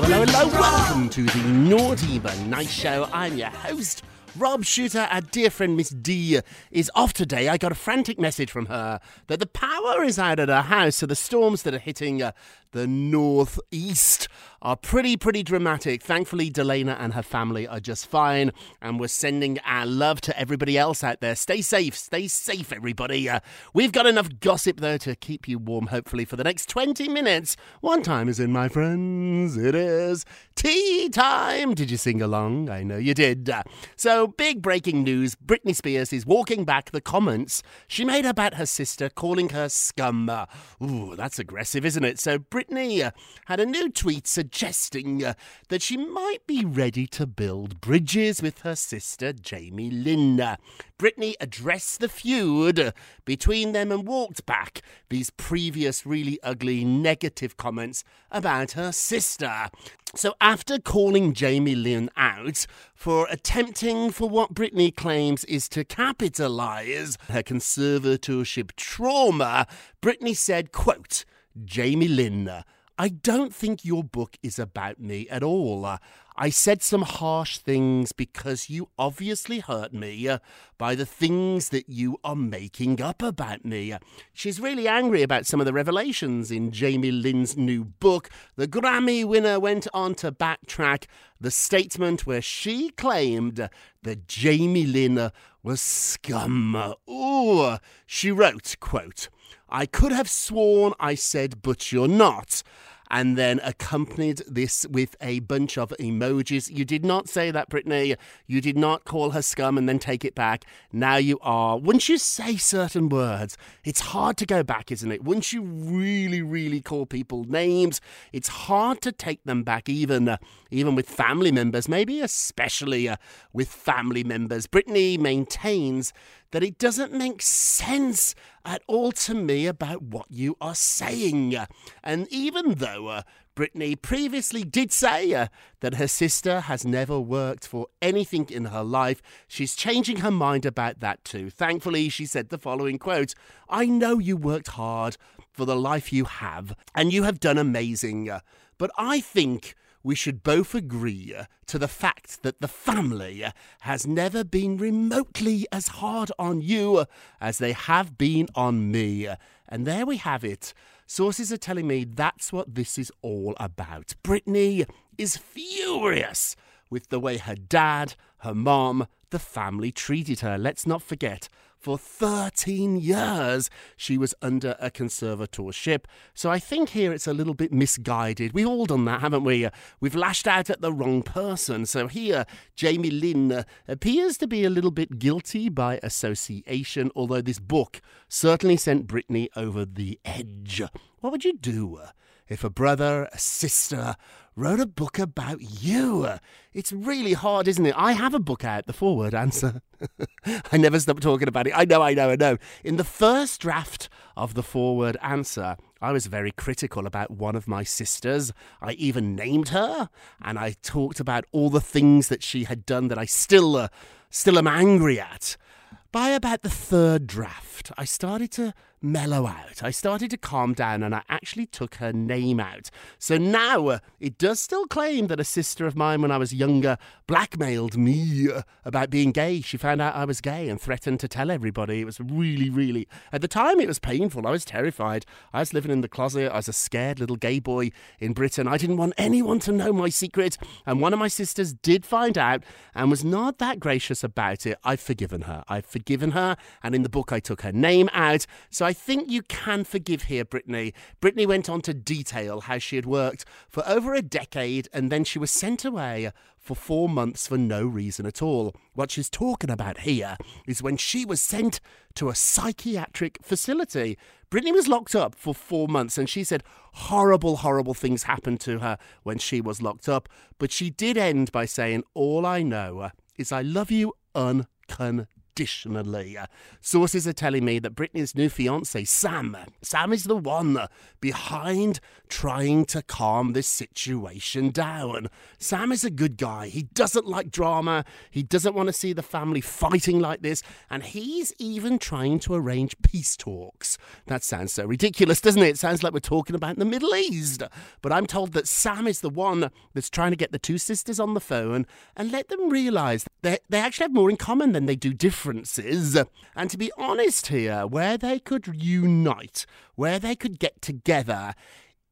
hello, hello, hello. Welcome to the Naughty but Nice Show. I'm your host, Rob Shuter. Our dear friend Miss D is off today. I got a frantic message from her that the power is out at her house, so the storms that are hitting uh, the northeast are pretty, pretty dramatic. Thankfully, Delana and her family are just fine, and we're sending our love to everybody else out there. Stay safe, stay safe, everybody. Uh, we've got enough gossip, though, to keep you warm, hopefully, for the next 20 minutes. One time is in, my friends. It is tea time. Did you sing along? I know you did. Uh, so, big breaking news Britney Spears is walking back the comments she made about her sister, calling her scum. Uh, ooh, that's aggressive, isn't it? So, Britney uh, had a new tweet suggesting uh, that she might be ready to build bridges with her sister Jamie Lynn. Britney addressed the feud between them and walked back these previous really ugly negative comments about her sister. So, after calling Jamie Lynn out for attempting for what Britney claims is to capitalize her conservatorship trauma, Britney said, quote, Jamie Lynn, I don't think your book is about me at all. I said some harsh things because you obviously hurt me by the things that you are making up about me. She's really angry about some of the revelations in Jamie Lynn's new book. The Grammy winner went on to backtrack the statement where she claimed that Jamie Lynn was scum. Ooh, she wrote, quote, I could have sworn I said, but you're not and then accompanied this with a bunch of emojis. You did not say that, Britney. You did not call her scum and then take it back. Now you are. Once you say certain words, it's hard to go back, isn't it? Once you really, really call people names, it's hard to take them back, even uh, even with family members, maybe especially uh, with family members. Britney maintains that it doesn't make sense at all to me about what you are saying. And even though uh, Britney previously did say uh, that her sister has never worked for anything in her life. She's changing her mind about that too. Thankfully, she said the following quote I know you worked hard for the life you have, and you have done amazing. But I think we should both agree uh, to the fact that the family uh, has never been remotely as hard on you uh, as they have been on me. And there we have it. Sources are telling me that's what this is all about. Britney is furious with the way her dad, her mom, the family treated her. Let's not forget, for 13 years she was under a conservatorship. So I think here it's a little bit misguided. We've all done that, haven't we? We've lashed out at the wrong person. So here, Jamie Lynn uh, appears to be a little bit guilty by association, although this book certainly sent Britney over the edge. What would you do uh, if a brother, a sister, wrote a book about you. It's really hard, isn't it? I have a book out, The Forward Answer. I never stop talking about it. I know, I know, I know. In the first draft of The Forward Answer, I was very critical about one of my sisters. I even named her, and I talked about all the things that she had done that I still, uh, still am angry at. By about the third draft, I started to mellow out. I started to calm down and I actually took her name out. So now uh, it does still claim that a sister of mine, when I was younger, blackmailed me uh, about being gay. She found out I was gay and threatened to tell everybody. It was really, really, at the time, it was painful. I was terrified. I was living in the closet. I was a scared little gay boy in Britain. I didn't want anyone to know my secret. And one of my sisters did find out and was not that gracious about it. I've forgiven her. I've forgiven her. And in the book, I took her name out. So I think you can forgive here, Britney. Britney went on to detail how she had worked for over a decade and then she was sent away for four months for no reason at all. What she's talking about here is when she was sent to a psychiatric facility. Britney was locked up for four months and she said horrible, horrible things happened to her when she was locked up. But she did end by saying, All I know is I love you unconditionally unconditionally. Sources are telling me that Britney's new fiance, Sam, Sam is the one behind trying to calm this situation down. Sam is a good guy. He doesn't like drama. He doesn't want to see the family fighting like this, and he's even trying to arrange peace talks. That sounds so ridiculous, doesn't it? It sounds like we're talking about the Middle East. But I'm told that Sam is the one that's trying to get the two sisters on the phone and let them realize that they actually have more in common than they do differences. And to be honest here, where they could unite, where they could get together,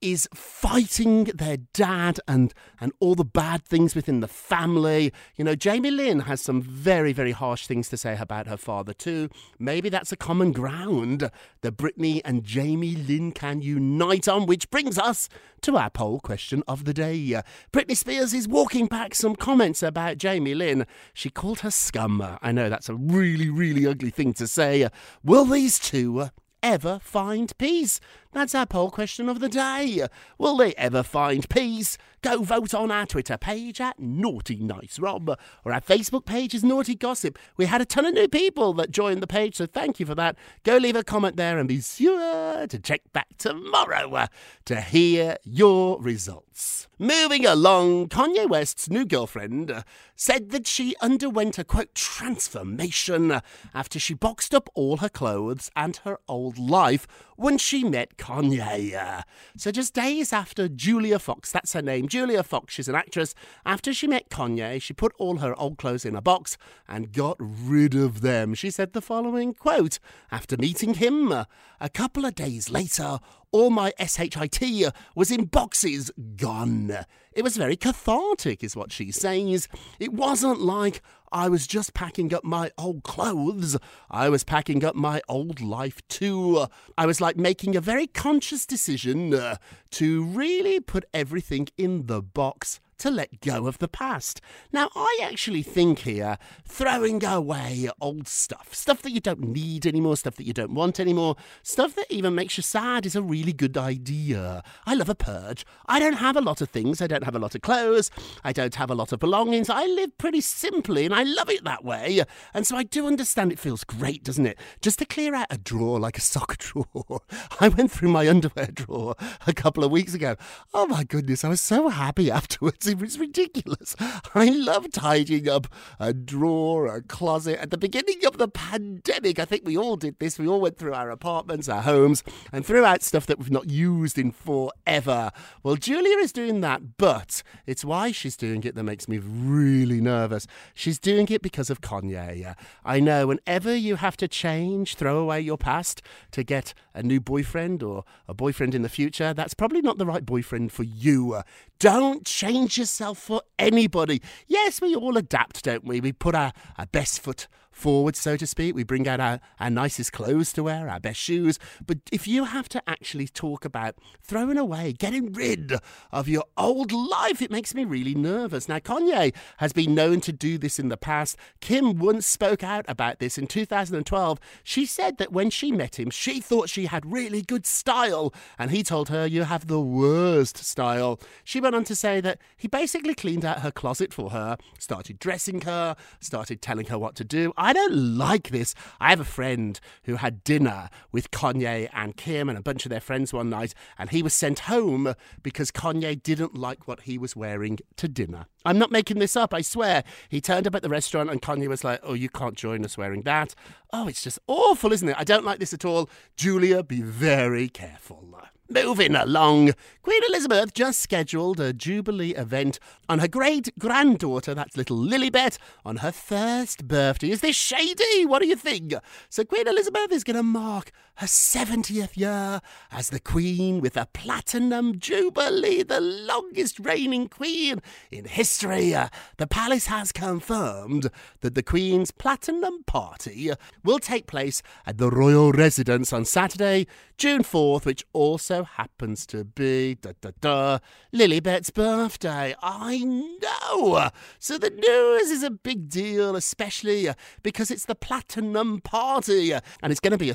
is fighting their dad and and all the bad things within the family. You know, Jamie Lynn has some very very harsh things to say about her father too. Maybe that's a common ground that Britney and Jamie Lynn can unite on, which brings us to our poll question of the day. Britney Spears is walking back some comments about Jamie Lynn. She called her scum. I know that's a really really ugly thing to say. Will these two ever find peace? That's our poll question of the day. Will they ever find peace? Go vote on our Twitter page at Naughty Nice Rob, or our Facebook page is Naughty Gossip. We had a ton of new people that joined the page, so thank you for that. Go leave a comment there and be sure to check back tomorrow uh, to hear your results. Moving along, Kanye West's new girlfriend uh, said that she underwent a quote transformation after she boxed up all her clothes and her old life when she met Kanye. So, just days after Julia Fox, that's her name, Julia Fox, she's an actress, after she met Kanye, she put all her old clothes in a box and got rid of them. She said the following quote After meeting him, a couple of days later, all my SHIT was in boxes gone. It was very cathartic, is what she says. It wasn't like I was just packing up my old clothes. I was packing up my old life too. I was like making a very conscious decision uh, to really put everything in the box to let go of the past. Now, I actually think here throwing away old stuff, stuff that you don't need anymore, stuff that you don't want anymore, stuff that even makes you sad is a really good idea. I love a purge. I don't have a lot of things. I don't have a lot of clothes. I don't have a lot of belongings. I live pretty simply and I love it that way. And so I do understand it feels great, doesn't it? Just to clear out a drawer like a sock drawer. I went through my underwear drawer a couple of weeks ago. Oh my goodness, I was so happy afterwards. It was ridiculous. I love tidying up a drawer, a closet. At the beginning of the pandemic, I think we all did this. We all went through our apartments, our homes, and threw out stuff that we've not used in forever. Well, Julia is doing that, but it's why she's doing it that makes me really nervous. She's doing it because of Kanye. I know whenever you have to change, throw away your past to get a new boyfriend or a boyfriend in the future, that's probably not the right boyfriend for you. Don't change yourself for anybody. Yes, we all adapt, don't we? We put our, our best foot forward, so to speak. We bring out our, our nicest clothes to wear, our best shoes. But if you have to actually talk about throwing away, getting rid of your old life, it makes me really nervous. Now, Kanye has been known to do this in the past. Kim once spoke out about this in 2012. She said that when she met him, she thought she had really good style, and he told her, You have the worst style. She went on to say that he basically cleaned out her closet for her, started dressing her, started telling her what to do. I don't like this. I have a friend who had dinner with Kanye and Kim and a bunch of their friends one night, and he was sent home because Kanye didn't like what he was wearing to dinner. I'm not making this up, I swear. He turned up at the restaurant and Kanye was like, Oh, you can't join us wearing that. Oh, it's just awful, isn't it? I don't like this at all. Julia, be very careful. Moving along, Queen Elizabeth just scheduled a Jubilee event on her great granddaughter, that's little Lilibet, on her first birthday. Is this shady? What do you think? So, Queen Elizabeth is going to mark her 70th year as the Queen with a Platinum Jubilee, the longest reigning Queen in history. Uh, the palace has confirmed that the Queen's Platinum Party will take place at the royal residence on Saturday, June 4th, which also happens to be da da da Lilibet's birthday. I know. So the news is a big deal, especially because it's the Platinum Party, and it's going to be a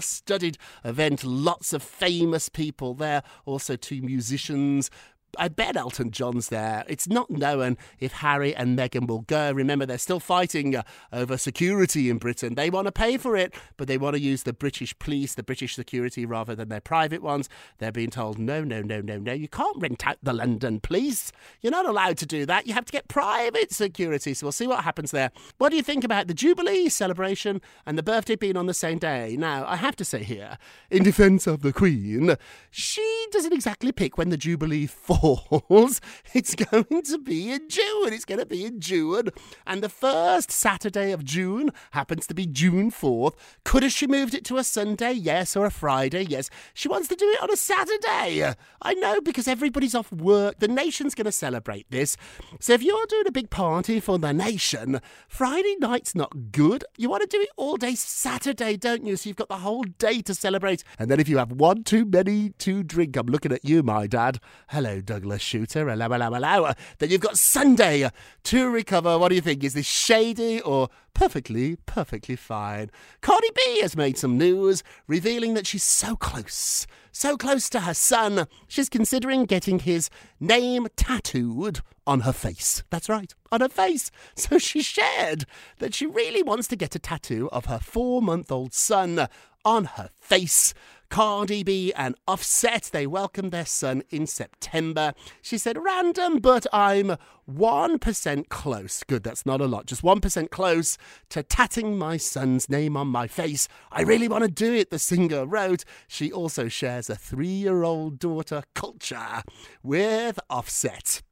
star-studded event. Lots of famous people there, also two musicians I bet Elton John's there. It's not known if Harry and Meghan will go. Remember, they're still fighting uh, over security in Britain. They want to pay for it, but they want to use the British police, the British security, rather than their private ones. They're being told, no, no, no, no, no, you can't rent out the London police. You're not allowed to do that. You have to get private security. So we'll see what happens there. What do you think about the Jubilee celebration and the birthday being on the same day? Now, I have to say here, in defence of the Queen, she doesn't exactly pick when the Jubilee falls. It's going to be in June. It's going to be in June. And the first Saturday of June happens to be June 4th. Could have she moved it to a Sunday? Yes. Or a Friday? Yes. She wants to do it on a Saturday. I know because everybody's off work. The nation's going to celebrate this. So if you're doing a big party for the nation, Friday night's not good. You want to do it all day Saturday, don't you? So you've got the whole day to celebrate. And then if you have one too many to drink, I'm looking at you, my dad. Hello, Douglas Shuter. Hello, hello, hello. Then you've got Sunday to recover. What do you think? Is this shady or perfectly, perfectly fine? Cardi B has made some news revealing that she's so close, so close to her son. She's considering getting his name tattooed on her face. That's right, on her face. So she shared that she really wants to get a tattoo of her four month old son on her face. Cardi B and Offset, they welcomed their son in September. She said, random, but I'm 1% close. Good, that's not a lot. Just 1% close to tatting my son's name on my face. I really want to do it, the singer wrote. She also shares a three year old daughter Kulture with Offset.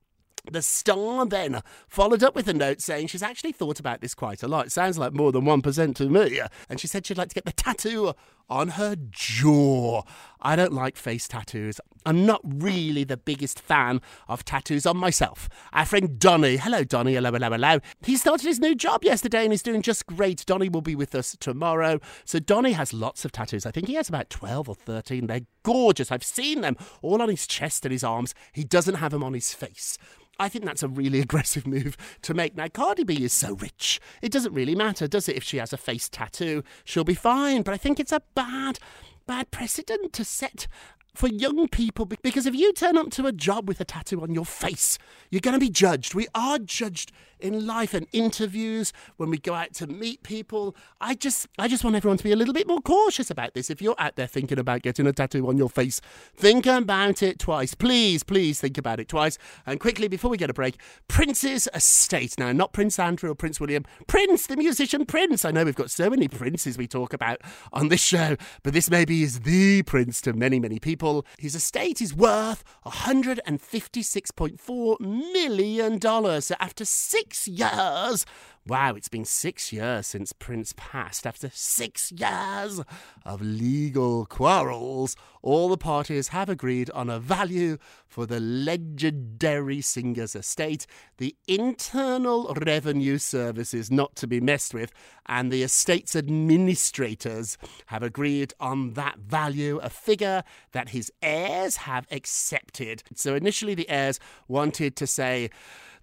The star then followed up with a note saying she's actually thought about this quite a lot. It sounds like more than 1% to me. And she said she'd like to get the tattoo on her jaw. I don't like face tattoos. I'm not really the biggest fan of tattoos on myself. Our friend Donny, hello Donny, hello, hello, hello. He started his new job yesterday and he's doing just great. Donny will be with us tomorrow. So Donny has lots of tattoos. I think he has about 12 or 13. They're gorgeous. I've seen them all on his chest and his arms. He doesn't have them on his face. I think that's a really aggressive move to make. Now, Cardi B is so rich. It doesn't really matter, does it? If she has a face tattoo, she'll be fine. But I think it's a bad, bad precedent to set for young people because if you turn up to a job with a tattoo on your face, you're going to be judged. We are judged in life and interviews when we go out to meet people. I just I just want everyone to be a little bit more cautious about this. If you're out there thinking about getting a tattoo on your face, think about it twice. Please, please think about it twice. And quickly before we get a break, Prince's estate. Now, not Prince Andrew or Prince William, Prince, the musician Prince. I know we've got so many princes we talk about on this show, but this maybe is the prince to many, many people. His estate is worth $156.4 million. So after six years, Wow, it's been six years since Prince passed. After six years of legal quarrels, all the parties have agreed on a value for the legendary singer's estate. The Internal Revenue Service is not to be messed with, and the estate's administrators have agreed on that value, a figure that his heirs have accepted. So initially, the heirs wanted to say,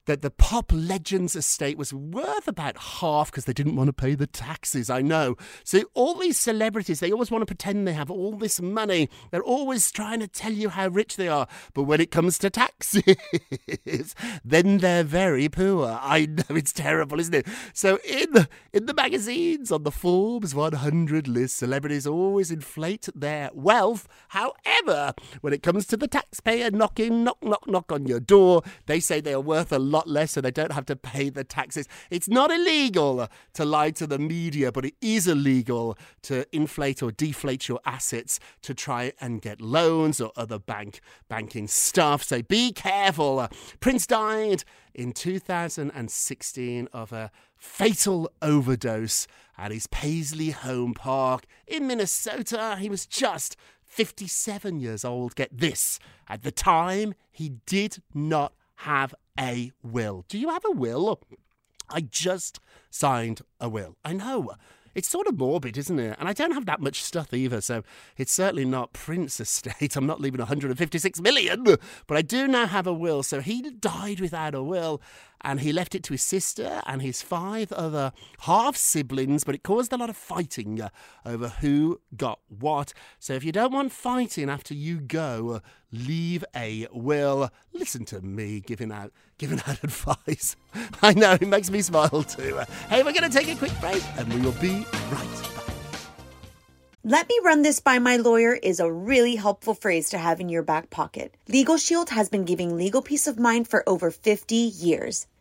that the pop legends estate was worth about half because they didn't want to pay the taxes. I know. So all these celebrities, they always want to pretend they have all this money. They're always trying to tell you how rich they are. But when it comes to taxes, then they're very poor. I know it's terrible, isn't it? So in the, in the magazines on the Forbes 100 list, celebrities always inflate their wealth. However, when it comes to the taxpayer knocking, knock, knock, knock on your door, they say they are worth a lot less so they don't have to pay the taxes. It's not illegal to lie to the media, but it is illegal to inflate or deflate your assets to try and get loans or other bank banking stuff. So be careful. Prince died in 2016 of a fatal overdose at his Paisley Home Park in Minnesota. He was just 57 years old. Get this. At the time, he did not have a will. Do you have a will? I just signed a will. I know. It's sort of morbid, isn't it? And I don't have that much stuff either, so it's certainly not Prince estate. I'm not leaving 156 million, but I do now have a will. So he died without a will, and he left it to his sister and his five other half siblings, but it caused a lot of fighting uh, over who got what. So if you don't want fighting after you go, uh, leave a will. Listen to me giving out giving out advice. I know it makes me smile too. Hey, we're going to take a quick break and we will be right back. Let me run this by my lawyer is a really helpful phrase to have in your back pocket. Legal Shield has been giving legal peace of mind for over 50 years.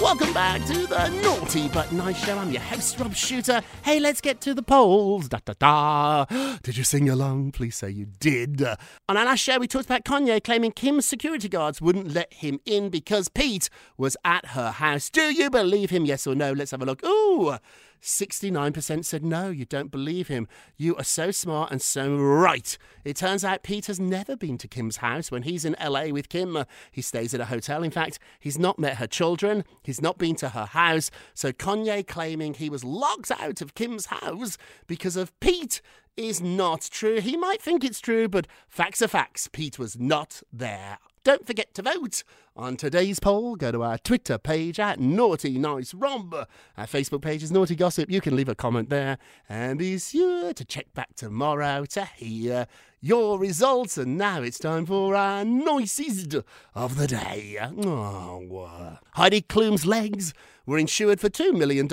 Welcome back to the Naughty But Nice Show. I'm your host, Rob Shuter. Hey, let's get to the polls. Da da da. Did you sing along? Please say you did. On our last show, we talked about Kanye claiming Kim's security guards wouldn't let him in because Pete was at her house. Do you believe him? Yes or no? Let's have a look. Ooh. 69% said no, you don't believe him. You are so smart and so right. It turns out Pete has never been to Kim's house. When he's in LA with Kim, uh, he stays at a hotel. In fact, he's not met her children, he's not been to her house. So Kanye claiming he was locked out of Kim's house because of Pete is not true. He might think it's true, but facts are facts. Pete was not there. Don't forget to vote on today's poll. Go to our Twitter page at Naughty Nice Rob. Our Facebook page is Naughty Gossip. You can leave a comment there. And be sure to check back tomorrow to hear your results. And now it's time for our nicest of the day. Oh, uh, Heidi Klum's legs were insured for $2 million.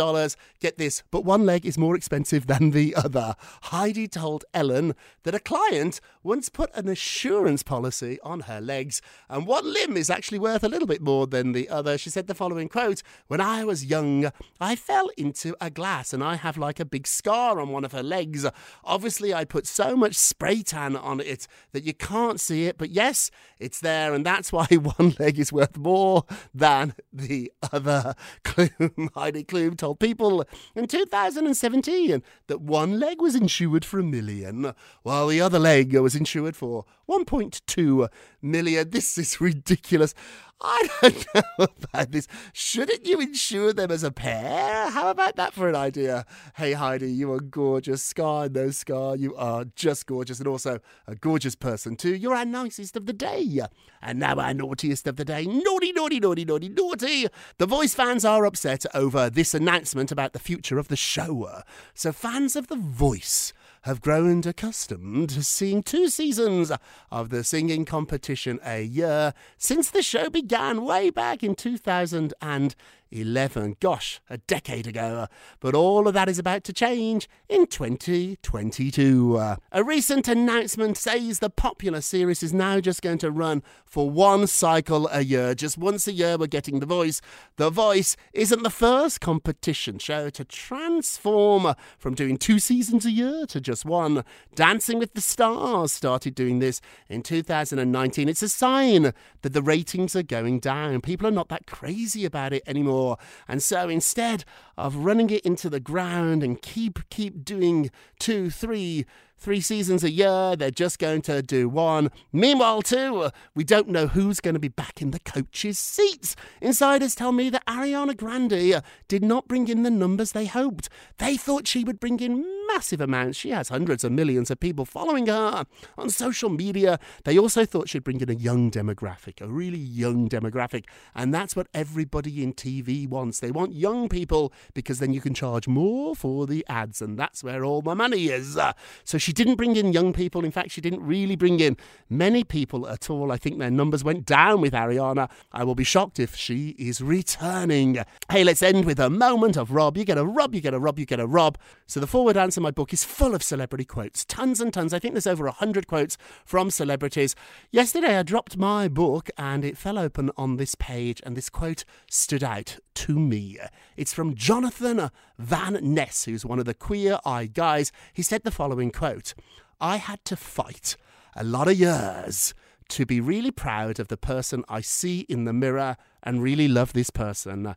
Get this, but one leg is more expensive than the other. Heidi told Ellen that a client once put an assurance policy on her legs, and one limb is actually worth a little bit more than the other. She said the following quote When I was young, I fell into a glass and I have like a big scar on one of her legs. Obviously, I put so much spray tan on it that you can't see it, but yes, it's there, and that's why one leg is worth more than the other. Klum, Heidi Klum told People in 2017 that one leg was insured for a million, while the other leg was insured for 1.2 million. This is ridiculous. I don't know about this. Shouldn't you insure them as a pair? How about that for an idea? Hey, Heidi, you are gorgeous. Scar, no scar. You are just gorgeous and also a gorgeous person, too. You're our nicest of the day. And now our naughtiest of the day. Naughty, naughty, naughty, naughty, naughty. The Voice fans are upset over this announcement about the future of the show. So, fans of The Voice have grown accustomed to seeing two seasons of the singing competition a year since the show began way back in 2000 and 11. Gosh, a decade ago. But all of that is about to change in 2022. Uh, a recent announcement says the popular series is now just going to run for one cycle a year. Just once a year, we're getting The Voice. The Voice isn't the first competition show to transform from doing two seasons a year to just one. Dancing with the Stars started doing this in 2019. It's a sign that the ratings are going down. People are not that crazy about it anymore And so instead of running it into the ground and keep keep doing two, three, three seasons a year. They're just going to do one. Meanwhile, too, we don't know who's going to be back in the coach's seats. Insiders tell me that Ariana Grande did not bring in the numbers they hoped. They thought she would bring in massive amounts. She has hundreds of millions of people following her on social media. They also thought she'd bring in a young demographic, a really young demographic. And that's what everybody in TV wants. They want young people because then you can charge more for the ads. And that's where all my money is. So she didn't bring in young people. In fact, she didn't really bring in many people at all. I think their numbers went down with Ariana. I will be shocked if she is returning. Hey, let's end with a moment of Rob. You get a Rob, you get a Rob, you get a Rob. So the forward answer my book is full of celebrity quotes. Tons and tons. I think there's over 100 quotes from celebrities. Yesterday I dropped my book and it fell open on this page and this quote stood out to me. It's from Jonathan Van Ness, who's one of the queer eye guys. He said the following quote I had to fight a lot of years to be really proud of the person I see in the mirror and really love this person.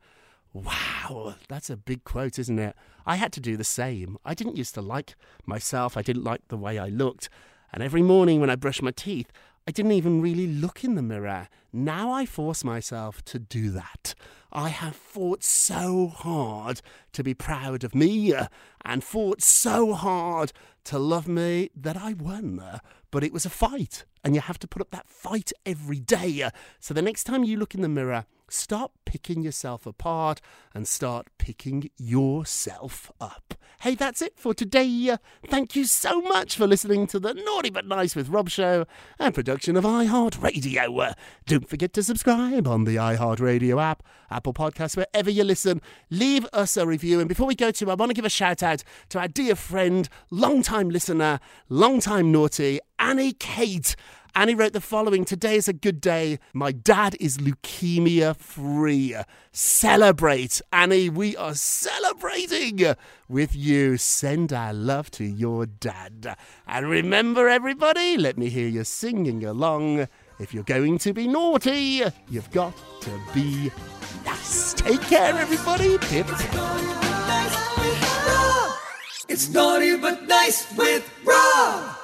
Wow, that's a big quote, isn't it? I had to do the same. I didn't used to like myself, I didn't like the way I looked. And every morning when I brushed my teeth, I didn't even really look in the mirror. Now I force myself to do that. I have fought so hard to be proud of me uh, and fought so hard to love me that I won. Uh, but it was a fight, and you have to put up that fight every day. Uh. So the next time you look in the mirror, Stop picking yourself apart and start picking yourself up. Hey, that's it for today. Uh, thank you so much for listening to the Naughty But Nice with Rob show and production of iHeartRadio. Uh, don't forget to subscribe on the iHeartRadio app, Apple Podcasts, wherever you listen. Leave us a review. And before we go to, I want to give a shout out to our dear friend, long-time listener, long-time naughty, Annie Kate. Annie wrote the following Today is a good day. My dad is leukemia free. Celebrate. Annie, we are celebrating with you. Send our love to your dad. And remember, everybody, let me hear you singing along. If you're going to be naughty, you've got to be nice. Take care, everybody. It's naughty but nice with Rob.